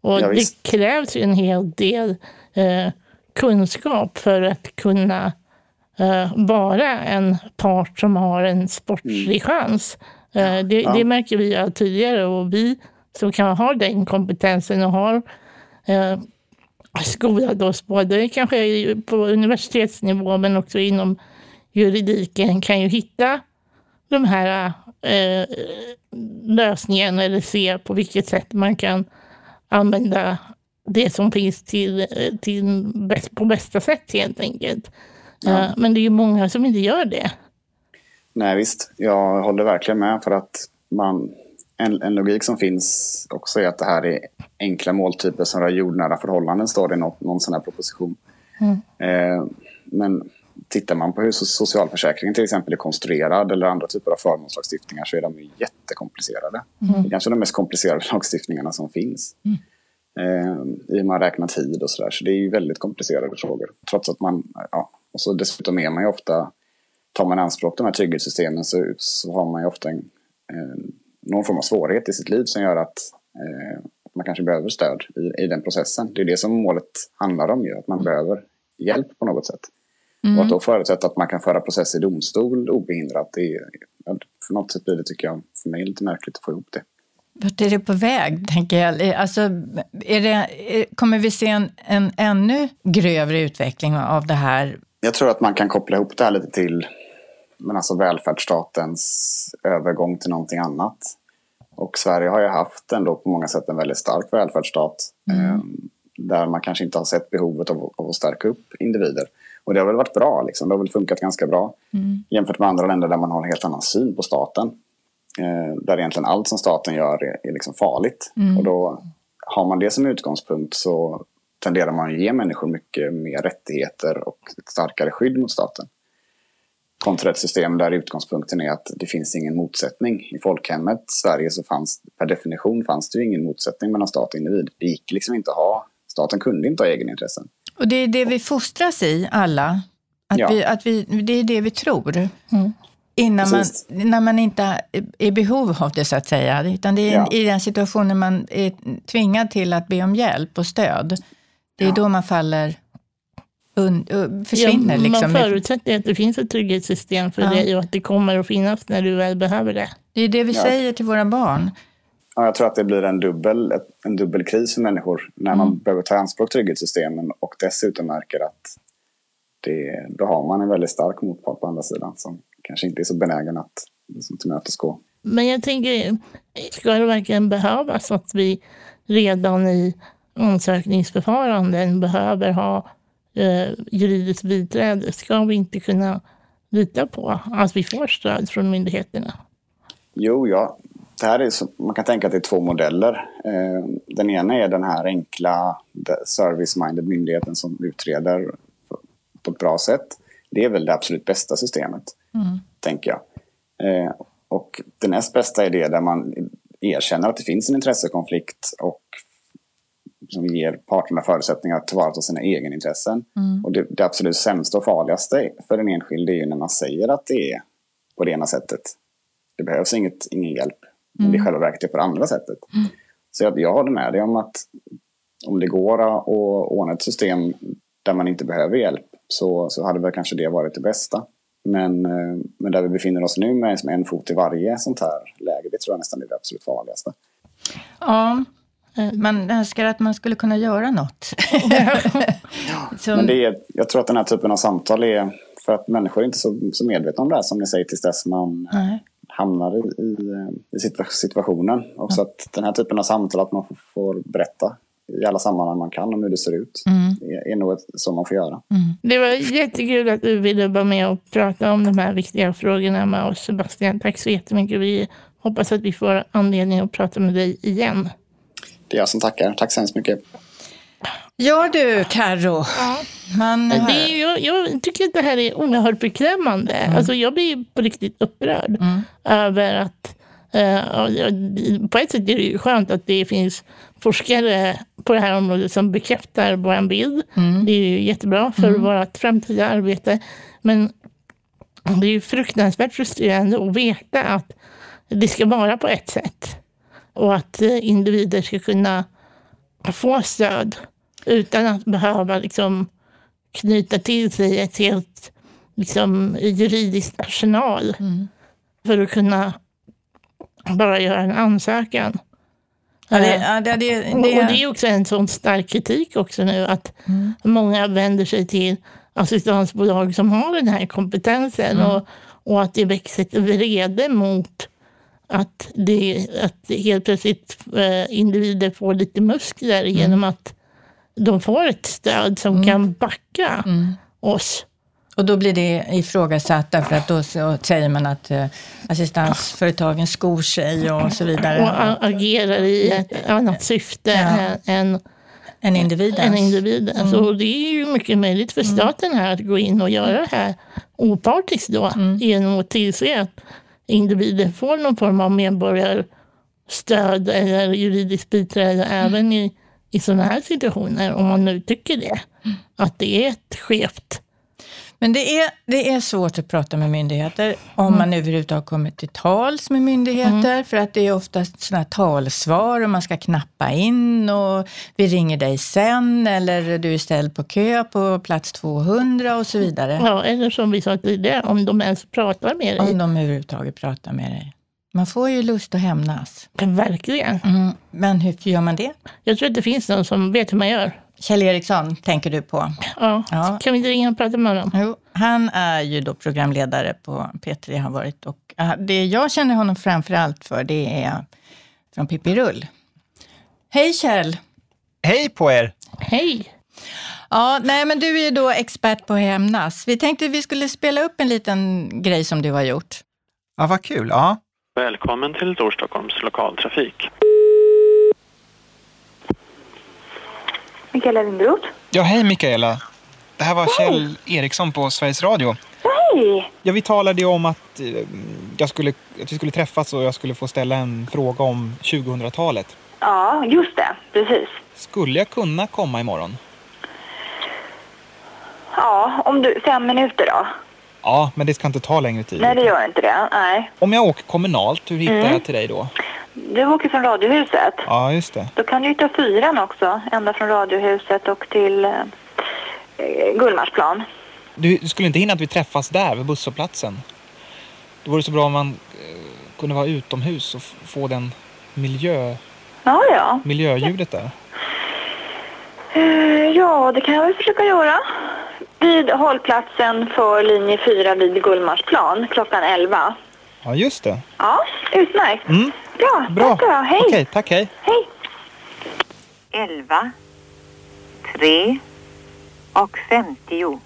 Speaker 5: och ja, det krävs ju en hel del eh, kunskap för att kunna eh, vara en part som har en sportslig mm. chans. Eh, det, ja. det, märker vi allt tidigare och vi som kan ha den kompetensen och har eh, skolad oss både kanske på universitetsnivå men också inom juridiken kan ju hitta de här eh, lösningen eller se på vilket sätt man kan använda det som finns till, till på bästa sätt helt enkelt. Ja. Men det är ju många som inte gör det.
Speaker 6: Nej visst, jag håller verkligen med för att man, en, en logik som finns också är att det här är enkla måltyper som rör jordnära förhållanden, står det i någon, någon sån här proposition. Mm. Eh, men tittar man på hur socialförsäkringen till exempel är konstruerad eller andra typer av förmånslagstiftningar så är de jättekomplicerade. Mm. Det är kanske de mest komplicerade lagstiftningarna som finns. Mm. Eh, I och med att räkna tid och sådär. Så det är ju väldigt komplicerade frågor. Trots att man, ja, och så dessutom är man ju ofta, tar man anspråk de här trygghetssystemen så, så har man ju ofta en, eh, någon form av svårighet i sitt liv som gör att eh, man kanske behöver stöd i, i den processen. Det är det som målet handlar om ju, att man behöver hjälp på något sätt. Mm. Och att då förutsätta att man kan föra process i domstol obehindrat, det är, för något sätt blir det, tycker jag, för mig lite märkligt att få ihop det.
Speaker 2: Vart är det på väg, tänker jag? Alltså, är det, kommer vi se en, en ännu grövre utveckling av det här?
Speaker 6: Jag tror att man kan koppla ihop det här lite till men alltså välfärdsstatens övergång till någonting annat. Och Sverige har ju haft ändå på många sätt en väldigt stark välfärdsstat. Mm. Eh, där man kanske inte har sett behovet av, av, att stärka upp individer. Och det har väl varit bra, liksom. det har väl funkat ganska bra. Mm. Jämfört med andra länder där man har en helt annan syn på staten. Eh, där egentligen allt som staten gör är, är liksom farligt. Mm. Och då har man det som utgångspunkt så tenderar man att ge människor mycket mer rättigheter och ett starkare skydd mot staten. Kontra ett system där utgångspunkten är att det finns ingen motsättning. I folkhemmet Sverige så fanns per definition fanns det ingen motsättning mellan stat och individ. Det gick liksom inte att ha, staten kunde inte ha egenintressen.
Speaker 2: Och det är det vi fostras i alla, att, ja. vi, att vi, det är det vi tror. Mm. Innan man, när man inte är i behov av det, så att säga. Utan det är ja. i den situationen man är tvingad till att be om hjälp och stöd. Det är ja. då man faller un, försvinner. Ja,
Speaker 5: liksom. Man förutsätter att det finns ett trygghetssystem för ja. dig och att det kommer att finnas när du väl behöver det.
Speaker 2: Det är det vi säger till våra barn.
Speaker 6: Ja, jag tror att det blir en dubbel, en dubbel kris för människor när man mm. behöver ta i anspråk trygghetssystemen och dessutom märker att det, då har man en väldigt stark motpart på andra sidan som kanske inte är så benägen att liksom, tillmötesgå.
Speaker 5: Men jag tänker, ska det verkligen behövas att vi redan i ansökningsförfaranden behöver ha eh, juridiskt biträde? Ska vi inte kunna lita på att vi får stöd från myndigheterna?
Speaker 6: Jo, ja. Det här är så, man kan tänka att det är två modeller. Eh, den ena är den här enkla service-minded myndigheten som utreder på ett bra sätt. Det är väl det absolut bästa systemet, mm. tänker jag. Eh, och det näst bästa är det där man erkänner att det finns en intressekonflikt och som ger parterna förutsättningar att tillvarata sina egenintressen. Mm. Och det, det, absolut sämsta och farligaste för den enskilde är ju när man säger att det är på det ena sättet. Det behövs inget, ingen hjälp, men mm. det i själva verket är på det andra sättet. Mm. Så jag, jag håller med dig om att om det går att ordna ett system där man inte behöver hjälp så, så hade väl kanske det varit det bästa. Men, eh, men där vi befinner oss nu med en fot i varje sånt här läge, det tror jag nästan är det absolut farligaste.
Speaker 2: Ja, Man önskar att man skulle kunna göra något. Som,
Speaker 6: Men det är, jag tror att den här typen av samtal är för att människor är inte så, så medvetna om det här som ni säger tills dess man
Speaker 2: nej.
Speaker 6: hamnar i, i, i situa- situationen. Och så att den här typen av samtal, att man får, berätta i alla sammanhang man kan om hur det ser ut, är, är nog så man får göra.
Speaker 5: Det var jättekul att du ville vara med och prata om de här viktiga frågorna med oss, Sebastian. Tack så jättemycket. Vi hoppas att vi får anledning att prata med dig igen.
Speaker 6: Det är jag som tackar. Tack så hemskt mycket.
Speaker 2: Ja du, Karo. Man,
Speaker 5: Det är, jag, jag tycker att det här är oerhört beklämmande. Alltså jag blir på riktigt upprörd över att... eh, på ett sätt är det ju skönt att det finns forskare på det här området som bekräftar vår bild. Det är ju jättebra för vårt framtida arbete. Men det är ju fruktansvärt frustrerande att veta att det ska vara på ett sätt. Och att individer ska kunna få stöd utan att behöva liksom knyta till sig ett helt liksom, juridiskt arsenal för att kunna bara göra en ansökan.
Speaker 2: ja, det,
Speaker 5: Eh,
Speaker 2: ja, det, det,
Speaker 5: och, och det är också en sån stark kritik också nu att många vänder sig till assistansbolag som har den här kompetensen och, och att det växer ett vrede mot att, det, att helt plötsligt eh, individer får lite muskler genom att de får ett stöd som kan backa oss.
Speaker 2: och då blir det ifrågasatt därför att då säger man att eh, assistansföretagen skor sig och så
Speaker 5: Och
Speaker 2: vidare.
Speaker 5: a- agerar i ett annat syfte
Speaker 2: Ja.
Speaker 5: än,
Speaker 2: En individ.
Speaker 5: än individen. Så det är ju mycket möjligt för staten här att gå in och göra det här opartiskt då genom att tillse att individer får någon form av medborgarstöd eller juridiskt biträde även i, i sådana här situationer om man nu tycker det. Att det är ett skevt
Speaker 2: men det är, det är svårt att prata med myndigheter om man överhuvudtaget kommit till tals med myndigheter för att det är oftast sådana talsvar och man ska knappa in och vi ringer dig sen eller du är ställd på kö på plats 200 och så vidare.
Speaker 5: Ja, eller som vi sa tidigare, om de ens pratar med dig.
Speaker 2: Om de överhuvudtaget pratar med dig. Man får ju lust att hämnas.
Speaker 5: Verkligen.
Speaker 2: Mm. Men hur gör man det?
Speaker 5: Jag tror att det finns någon som vet hur man gör.
Speaker 2: Kjell Eriksson tänker du på.
Speaker 5: Ja.
Speaker 2: Ja.
Speaker 5: Kan vi inte ringa och prata med honom?
Speaker 2: Jo, han är ju då programledare på P3 har varit och äh, det jag känner honom framför allt för det är från Pippi Rull. Hej Kjell!
Speaker 7: Hej på er!
Speaker 5: Hej!
Speaker 2: Ja, nej men du är ju då expert på att hämnas. Vi tänkte vi skulle spela upp en liten grej som du har gjort.
Speaker 7: Ja, vad kul. Ja.
Speaker 8: Välkommen till Storstockholms lokaltrafik.
Speaker 9: Mikaela Lindroth.
Speaker 7: ja, hej Mikaela. Det här var Kjell Eriksson på Sveriges Radio.
Speaker 9: Hej!
Speaker 7: Ja, vi talade ju om att, eh, jag skulle, att vi skulle träffas och jag skulle få ställa en fråga om 2000-talet.
Speaker 9: Ja, just det. Precis.
Speaker 7: Skulle jag kunna komma imorgon?
Speaker 9: Ja, om du... Fem minuter då?
Speaker 7: Ja, men det ska inte ta längre tid.
Speaker 9: Nej, det gör inte det. Nej.
Speaker 7: Om jag åker kommunalt, hur hittar
Speaker 9: Mm.
Speaker 7: jag till dig då?
Speaker 9: Du åker från Radiohuset.
Speaker 7: Ja, just det.
Speaker 9: Då kan du ju ta fyran också. Ända från Radiohuset och till eh, eh, Gullmarsplan.
Speaker 7: Du du skulle inte hinna att vi träffas där vid busshållplatsen? Det vore så bra om man eh, kunde vara utomhus och få den miljö,
Speaker 9: Ja, ja.
Speaker 7: miljöljudet där.
Speaker 9: Eh, Ja, det kan jag väl försöka göra. Vid hållplatsen för linje 4 vid Gullmarsplan klockan 11.
Speaker 7: Ja, just det.
Speaker 9: Ja, utmärkt.
Speaker 7: Mm.
Speaker 9: Bra,
Speaker 7: Bra.
Speaker 9: tack då. Hej.
Speaker 7: Okej, tack hej.
Speaker 9: Hej.
Speaker 10: 11, 3 och 50.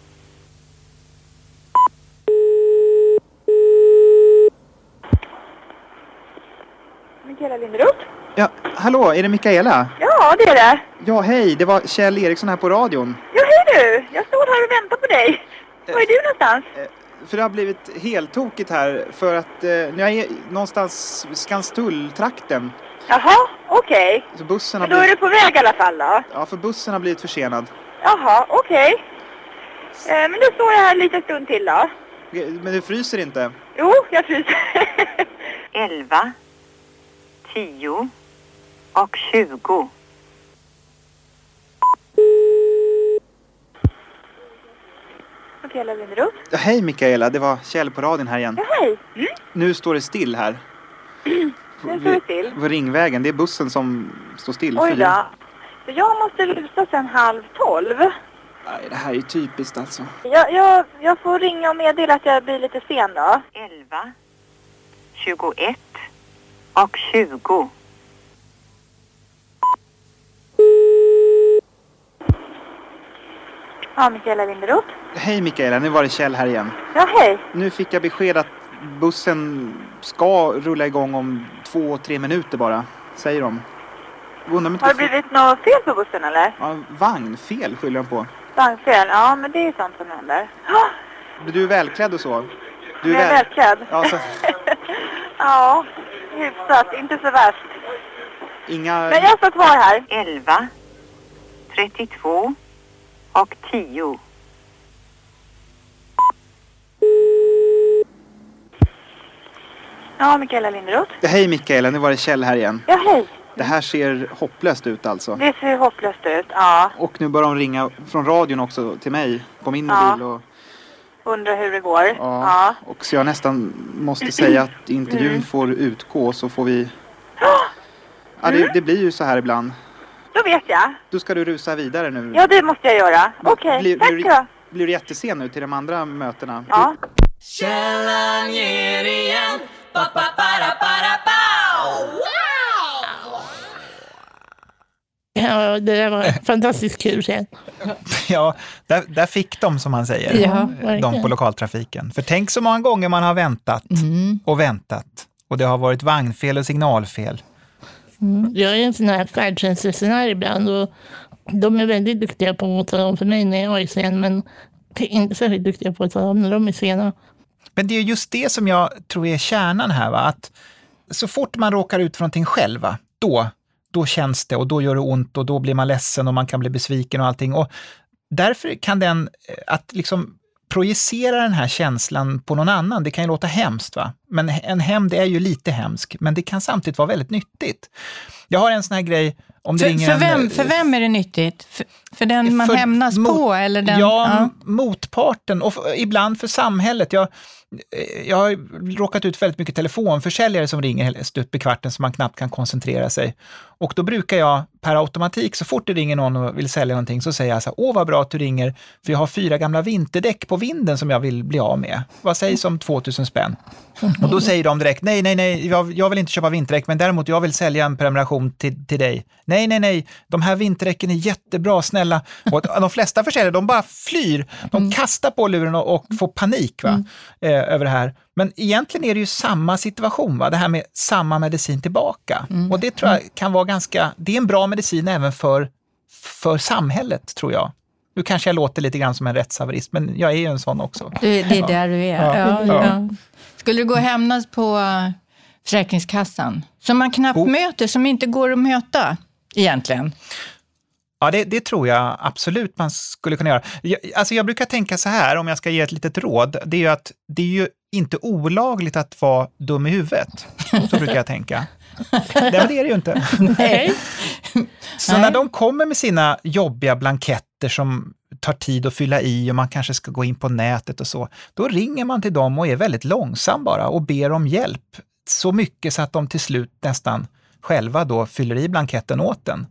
Speaker 9: Mikaela Linderoth?
Speaker 7: Ja, hallå, är det Mikaela?
Speaker 9: Ja, det är det.
Speaker 7: Ja, hej, det var Kjell Eriksson här på radion.
Speaker 9: Ja, hej du! Jag står här och väntar på dig. Var är du någonstans?
Speaker 7: För det har blivit helt tokigt här för att eh, jag är någonstans Skanstull-trakten.
Speaker 9: Jaha, okej.
Speaker 7: Så bussen har
Speaker 9: Men då är
Speaker 7: blivit,
Speaker 9: du på väg i alla fall då?
Speaker 7: ja, för bussen har blivit försenad.
Speaker 9: Jaha, okej. Eh, men då står jag här en liten stund till då.
Speaker 7: Men det fryser inte.
Speaker 9: Jo, jag fryser.
Speaker 10: 11, 10 och 20.
Speaker 9: Mikaela Linderoth?
Speaker 7: Ja, hej Mikaela, det var Kjell på radion här igen.
Speaker 9: Ja, hej. Mm.
Speaker 7: Nu står det still här.
Speaker 11: Nu står det still.
Speaker 3: På Ringvägen, det är bussen som står still.
Speaker 11: Oj då. Jag måste rusa sen halv tolv.
Speaker 3: Nej, det här är ju typiskt alltså.
Speaker 11: Jag, jag, jag får ringa och meddela att jag blir lite sen då.
Speaker 10: 11, 21 och 20.
Speaker 11: Ja, Mikaela Linderoth.
Speaker 3: Hej Mikaela, nu var det Kjell här igen.
Speaker 11: Ja, hej.
Speaker 3: Nu fick jag besked att bussen ska rulla igång om två, tre minuter bara, säger de. Undrar om inte
Speaker 11: Har det blivit något fel på bussen eller?
Speaker 3: Ja, vagnfel skyller de på.
Speaker 11: Vagnfel? Ja, men det är ju sånt som händer. Ja,
Speaker 3: Du är välklädd och så. Du
Speaker 11: jag är välklädd.
Speaker 3: Ja, så
Speaker 11: ja, hyfsat. Inte så värst.
Speaker 3: inga...
Speaker 11: Men jag står kvar här.
Speaker 10: 11, 32 och 10.
Speaker 11: Ja, Mikaela Linderoth.
Speaker 3: Hej Mikaela, nu var det Kjell här igen.
Speaker 11: Ja, hej.
Speaker 3: Det här ser hopplöst ut alltså.
Speaker 11: Det ser hopplöst ut. Ja,
Speaker 3: Och nu börjar de ringa från radion också till mig på min
Speaker 11: Ja.
Speaker 3: mobil. Och,
Speaker 11: undrar hur det går.
Speaker 3: ja,
Speaker 11: Ja.
Speaker 3: och så jag nästan måste säga att intervjun
Speaker 11: Mm.
Speaker 3: får utgå så får vi... Ja, det, det blir ju så här ibland.
Speaker 11: Då vet jag.
Speaker 3: Då ska du rusa vidare nu.
Speaker 11: Ja, det måste jag göra. Okej,
Speaker 3: Blir,
Speaker 11: tack
Speaker 3: blir, blir du jättesen nu till de andra mötena?
Speaker 11: Ja.
Speaker 12: Källan ger igen. Pa, pa, para, para, pow.
Speaker 5: Ja, det där var fantastiskt kul.
Speaker 7: Ja, där, där fick de som man säger,
Speaker 2: Ja,
Speaker 7: de på lokaltrafiken. För tänk så många gånger man har väntat
Speaker 2: Mm.
Speaker 7: och väntat och det har varit vagnfel och signalfel.
Speaker 5: Mm. Jag är en sån här färdtjänstresenär ibland och de är väldigt duktiga på att tala om för mig när jag är sen men inte särskilt duktiga på att tala om när de är sena.
Speaker 7: Men det är just det som jag tror är kärnan här, va? att så fort man råkar ut för någonting själv, va? då, då känns det och då gör det ont och då blir man ledsen och man kan bli besviken och allting. Och därför kan den, eh, att liksom projicera den här känslan på någon annan, det kan ju låta hemskt, va? men en hämnd är ju lite hemsk, men det kan samtidigt vara väldigt nyttigt. Jag har en sån här grej, om det
Speaker 2: För,
Speaker 7: ringer
Speaker 2: för,
Speaker 7: en,
Speaker 2: vem,
Speaker 7: eh,
Speaker 2: för vem är det nyttigt? För, för den man
Speaker 7: För
Speaker 2: hämnas
Speaker 7: mot-
Speaker 2: på? Eller den,
Speaker 7: ja, motparten och f- ibland för samhället. Jag, eh, jag har råkat ut för väldigt mycket telefonförsäljare som ringer stup i kvarten så man knappt kan koncentrera sig. Och då brukar jag per automatik, så fort det ringer någon och vill sälja någonting, så säger jag så här, åh vad bra att du ringer, för jag har fyra gamla vinterdäck på vinden som jag vill bli av med. Vad sägs om 2000 spänn? Och då säger de direkt, nej, nej, nej, jag, jag vill inte köpa vinterdäck, men däremot jag vill sälja en prenumeration till, till dig. Nej, nej, nej, de här vinterdäcken är jättebra, snälla. Och de flesta försäljare, de bara flyr. De kastar på luren och, och får panik va? Eh, över det här. Men egentligen är det ju samma situation, va? det här med samma medicin tillbaka. Och det tror jag kan vara ganska, det är en bra medicin även för, för samhället, tror jag. Nu kanske jag låter lite grann som en rättshaverist, men jag är ju en sån också.
Speaker 2: Det, det är där du är.
Speaker 7: Ja.
Speaker 2: Ja. Skulle du gå och hämnas på Försäkringskassan, som man knappt
Speaker 7: Oh.
Speaker 2: möter, som inte går att möta egentligen?
Speaker 7: Ja, det, det tror jag absolut man skulle kunna göra. Jag, alltså jag brukar tänka så här, om jag ska ge ett litet råd, det är ju att det är ju inte olagligt att vara dum i huvudet. Så brukar jag tänka. Nej, men det är det ju inte.
Speaker 5: Nej.
Speaker 7: Så
Speaker 2: Nej.
Speaker 7: när de kommer med sina jobbiga blanketter som tar tid att fylla i och man kanske ska gå in på nätet och så, då ringer man till dem och är väldigt långsam bara och ber om hjälp. Så mycket så att de till slut nästan själva då fyller i blanketten åt den.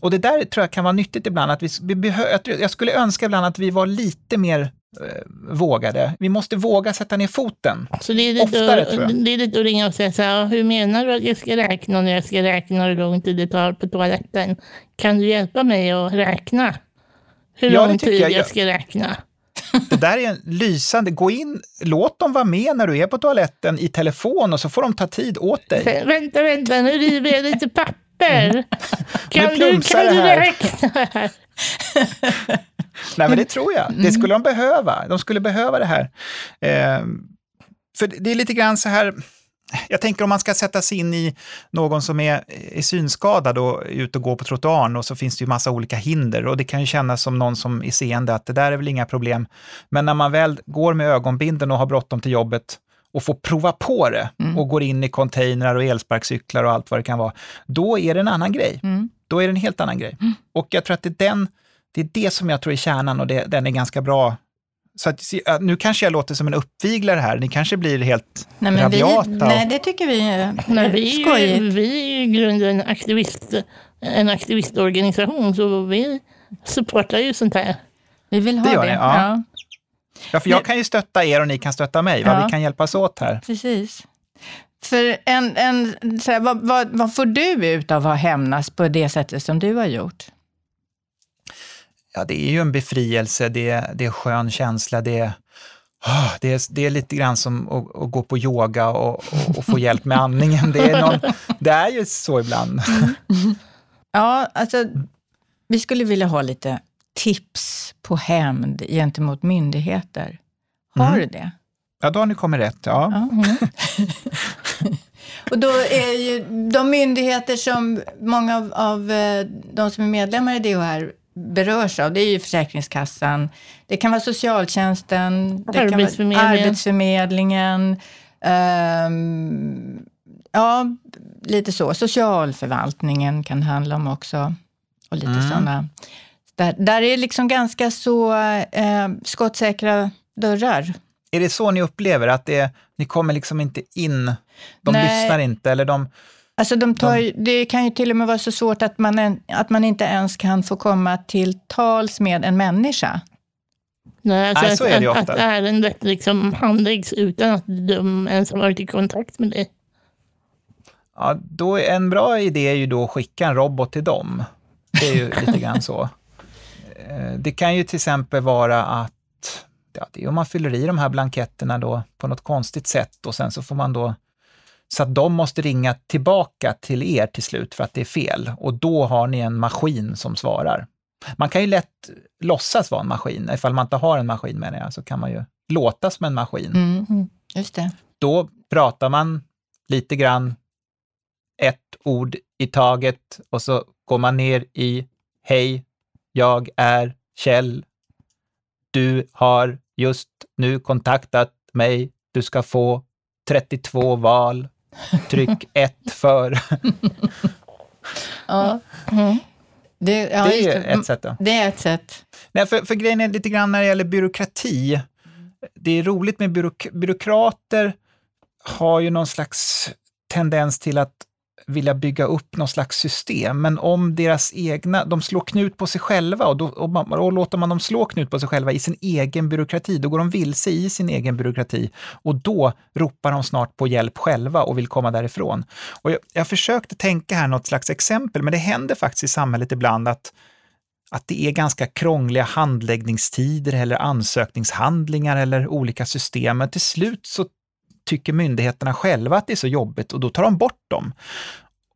Speaker 7: Och det där tror jag kan vara nyttigt ibland. Att vi, vi jag skulle önska ibland att vi var lite mer eh, vågade. Vi måste våga sätta ner foten.
Speaker 5: Så det är, lite,
Speaker 7: Oftare, tror jag.
Speaker 5: det är lite att ringa och säga så här, hur menar du att jag ska räkna när jag ska räkna hur lång tid det tar på toaletten? Kan du hjälpa mig att räkna? Hur
Speaker 7: Ja,
Speaker 5: lång tid
Speaker 7: jag.
Speaker 5: jag ska räkna?
Speaker 7: Det där är en lysande, gå in, låt dem vara med när du är på toaletten i telefon och så får de ta tid åt dig.
Speaker 5: Vä- Vänta, vänta, nu river jag lite papper. Kan
Speaker 7: Nu
Speaker 5: du, kan du räkna här?
Speaker 7: Nej, men det tror jag. Det skulle de behöva. De skulle behöva det här. Eh, för det är lite grann så här, jag tänker om man ska sätta sig in i någon som är, är synskadad och är ute och går på trottoaren och så finns det ju massa olika hinder och det kan ju kännas som någon som är seende att det där är väl inga problem. Men när man väl går med ögonbinden och har bråttom till jobbet och får prova på det och går in i containrar och elsparkcyklar och allt vad det kan vara, då är det en annan grej.
Speaker 2: Mm.
Speaker 7: Då är det en helt annan grej. Och jag tror att det är, den, det är det som jag tror är kärnan och det, den är ganska bra Så att, nu kanske jag låter som en uppviglare här. Ni kanske blir helt
Speaker 2: Nej, men vi,
Speaker 7: rabiata.
Speaker 2: nej, det tycker vi är
Speaker 5: Nej, vi, är ju,
Speaker 2: skojigt.
Speaker 5: vi är ju i grunden aktivist, en aktivistorganisation, så vi supportar ju sånt här.
Speaker 2: Vi vill ha
Speaker 7: Det
Speaker 2: det.
Speaker 7: gör ni, ja.
Speaker 2: ja.
Speaker 7: Ja, för jag kan ju stötta er och ni kan stötta mig. Va?
Speaker 2: Ja.
Speaker 7: Vi kan hjälpas åt här.
Speaker 2: Precis. För en, en, så här, vad, vad, vad får du ut av att hämnas på det sättet som du har gjort?
Speaker 7: Ja, det är ju en befrielse, det är, det är skön känsla, det är, ah, det är, det är lite grann som att, att gå på yoga och, och, och få hjälp med andningen. Det är, någon, det är ju så ibland.
Speaker 2: Ja, alltså, vi skulle vilja ha lite tips på hämnd gentemot myndigheter. Har
Speaker 7: Mm.
Speaker 2: du det?
Speaker 7: Ja, då har ni kommit rätt. Ja.
Speaker 2: Och då är ju de myndigheter som många av, av eh, de som är medlemmar i DHR berörs av, det är ju Försäkringskassan, det kan vara socialtjänsten, det kan vara
Speaker 5: Arbetsförmedlingen.
Speaker 2: Ehm, ja, lite så. Socialförvaltningen kan handla om också. Och lite
Speaker 7: Mm.
Speaker 2: sådana. Där, där är liksom ganska så eh, skottsäkra dörrar.
Speaker 7: Är det så ni upplever, att det, ni kommer liksom inte in, de
Speaker 2: Nej.
Speaker 7: lyssnar inte eller de...
Speaker 2: Alltså de tar, ju- det kan ju till och med vara så svårt att man, en, att man inte ens kan få komma till tals med en människa.
Speaker 5: Nej, alltså
Speaker 7: Nej,
Speaker 5: att,
Speaker 7: så är det
Speaker 5: att,
Speaker 7: ofta.
Speaker 5: att ärendet liksom handläggs utan att de ens har varit i kontakt med dig.
Speaker 7: Ja, då är en bra idé är ju då att skicka en robot till dem. Det är ju lite grann så. Eh, Det kan ju till exempel vara att ja, det är om man fyller i de här blanketterna då på något konstigt sätt och sen så får man då så att de måste ringa tillbaka till er till slut för att det är fel och då har ni en maskin som svarar. Man kan ju lätt låtsas vara en maskin, ifall man inte har en maskin menar jag, så kan man ju låta som en maskin
Speaker 2: Mm. Just det.
Speaker 7: då pratar man lite grann ett ord i taget och så går man ner i Hej, jag är Kjell. Du har just nu kontaktat mig. Du ska få 32 val. Tryck 1 för.
Speaker 2: Ja. Det, ja,
Speaker 7: det är ju ett sätt. Då.
Speaker 2: Det är ett sätt.
Speaker 7: Nej, för, för grejen är lite grann när det gäller byråkrati. Det är roligt med byråk byråkrater har ju någon slags tendens till att vilja bygga upp någon slags system, men om deras egna, de slår knut på sig själva och, då, och, man, och låter man dem slå knut på sig själva i sin egen byråkrati, då går de vilse i sin egen byråkrati och då ropar de snart på hjälp själva och vill komma därifrån. Och jag, jag försökte tänka här något slags exempel, men det händer faktiskt i samhället ibland att att det är ganska krångliga handläggningstider eller ansökningshandlingar eller olika system. Men till slut så tycker myndigheterna själva att det är så jobbigt och då tar de bort dem.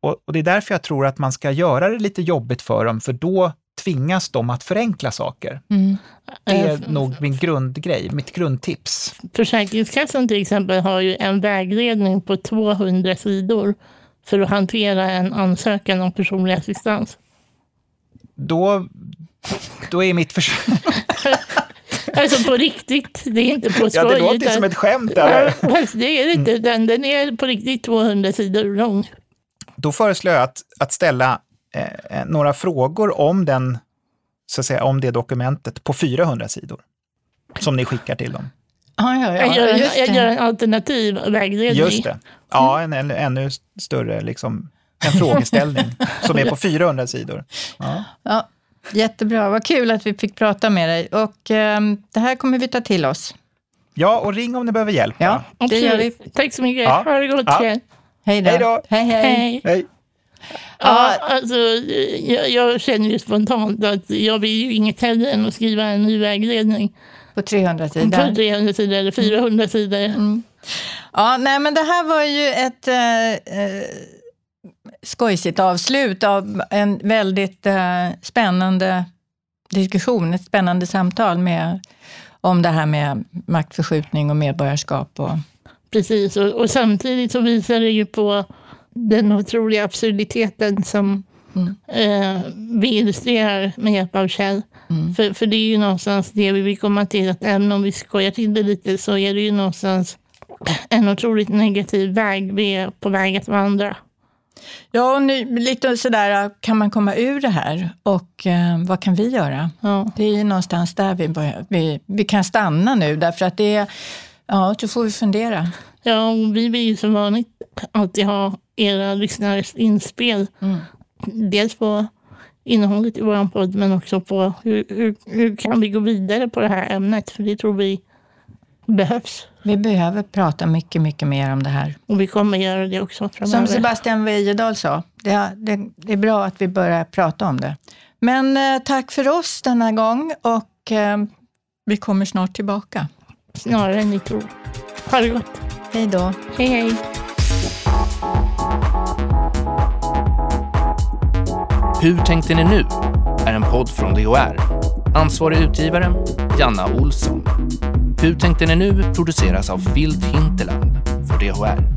Speaker 7: Och, och det är därför jag tror att man ska göra det lite jobbigt för dem, för då tvingas de att förenkla saker.
Speaker 2: Mm.
Speaker 7: Det är
Speaker 5: Eh,
Speaker 7: nog min grundgrej, mitt grundtips.
Speaker 5: Försäkringskassan till exempel har ju en vägledning på 200 sidor för att hantera en ansökan om personlig assistans.
Speaker 7: Då, då är mitt försök...
Speaker 5: Alltså på riktigt, det är inte på skoj.
Speaker 7: Ja, det låter
Speaker 5: utan-
Speaker 7: som ett skämt.
Speaker 5: Ja,
Speaker 7: Där.
Speaker 5: fast det är det inte, den, den är på riktigt 200 sidor lång.
Speaker 7: Då föreslår jag att, att ställa eh, några frågor om, den, så att säga, om det dokumentet på 400 sidor som ni skickar till dem.
Speaker 2: Ja, ja,
Speaker 5: jag, gör
Speaker 2: ja,
Speaker 5: en,
Speaker 2: just
Speaker 5: jag
Speaker 2: det.
Speaker 5: gör en alternativ vägledning.
Speaker 7: Just det. Ja, en, en ännu större liksom, en frågeställning som är på 400 sidor. Ja.
Speaker 2: Ja, jättebra, vad kul att vi fick prata med dig. Och ehm, det här kommer vi ta till oss.
Speaker 7: ja, och ring om ni behöver hjälp.
Speaker 2: Ja, det gör vi.
Speaker 5: Tack så mycket.
Speaker 7: Ja.
Speaker 5: Ha det gott
Speaker 7: Ja.
Speaker 2: Hej då.
Speaker 7: Hej då.
Speaker 2: Hej, hej.
Speaker 5: Hej.
Speaker 7: Hej.
Speaker 5: Ja, alltså, jag, jag känner ju spontant att jag vill ju inget hellre än att skriva en ny vägledning.
Speaker 2: På 300
Speaker 5: På
Speaker 2: sidor.
Speaker 5: 300 sidor eller 400 sidor.
Speaker 2: Ja, nej, men det här var ju ett eh, eh, skojsigt avslut av en väldigt eh, spännande diskussion, ett spännande samtal med, om det här med maktförskjutning och medborgarskap. Och,
Speaker 5: Precis, och, och samtidigt så visar det ju på den otroliga absurditeten som
Speaker 2: Mm.
Speaker 5: eh, vi illustrerar med hjälp av Kjell.
Speaker 2: Mm.
Speaker 5: För, för det är ju någonstans det vi vill komma till, att även om vi skojar till det lite så är det ju någonstans en otroligt negativ väg vi är på väg att vandra.
Speaker 2: Ja, och nu, lite sådär, kan man komma ur det här och eh, vad kan vi göra?
Speaker 5: Ja.
Speaker 2: Det är ju någonstans där vi, börjar, vi, vi kan stanna nu därför att det är, ja, då får vi fundera.
Speaker 5: Ja, och vi vill ju som vanligt alltid ha era lyssnares inspel.
Speaker 2: Mm.
Speaker 5: Dels på innehållet i vår podd men också på hur, hur, hur kan vi gå vidare på det här ämnet? För det tror vi behövs.
Speaker 2: Vi behöver prata mycket, mycket mer om det här.
Speaker 5: Och vi kommer göra det också framöver.
Speaker 2: Som Sebastian Wejedal sa, det, det, det är bra att vi börjar prata om det. Men eh, tack för oss denna gång och eh, vi kommer snart tillbaka.
Speaker 5: Snarare än ni tror. Ha det gott.
Speaker 2: Hej då.
Speaker 5: Hej hej.
Speaker 13: Hur tänkte ni nu? är en podd från DHR. Ansvarig utgivare, Janna Olsson. Hur tänkte ni nu produceras av Filt Hinterland för DHR.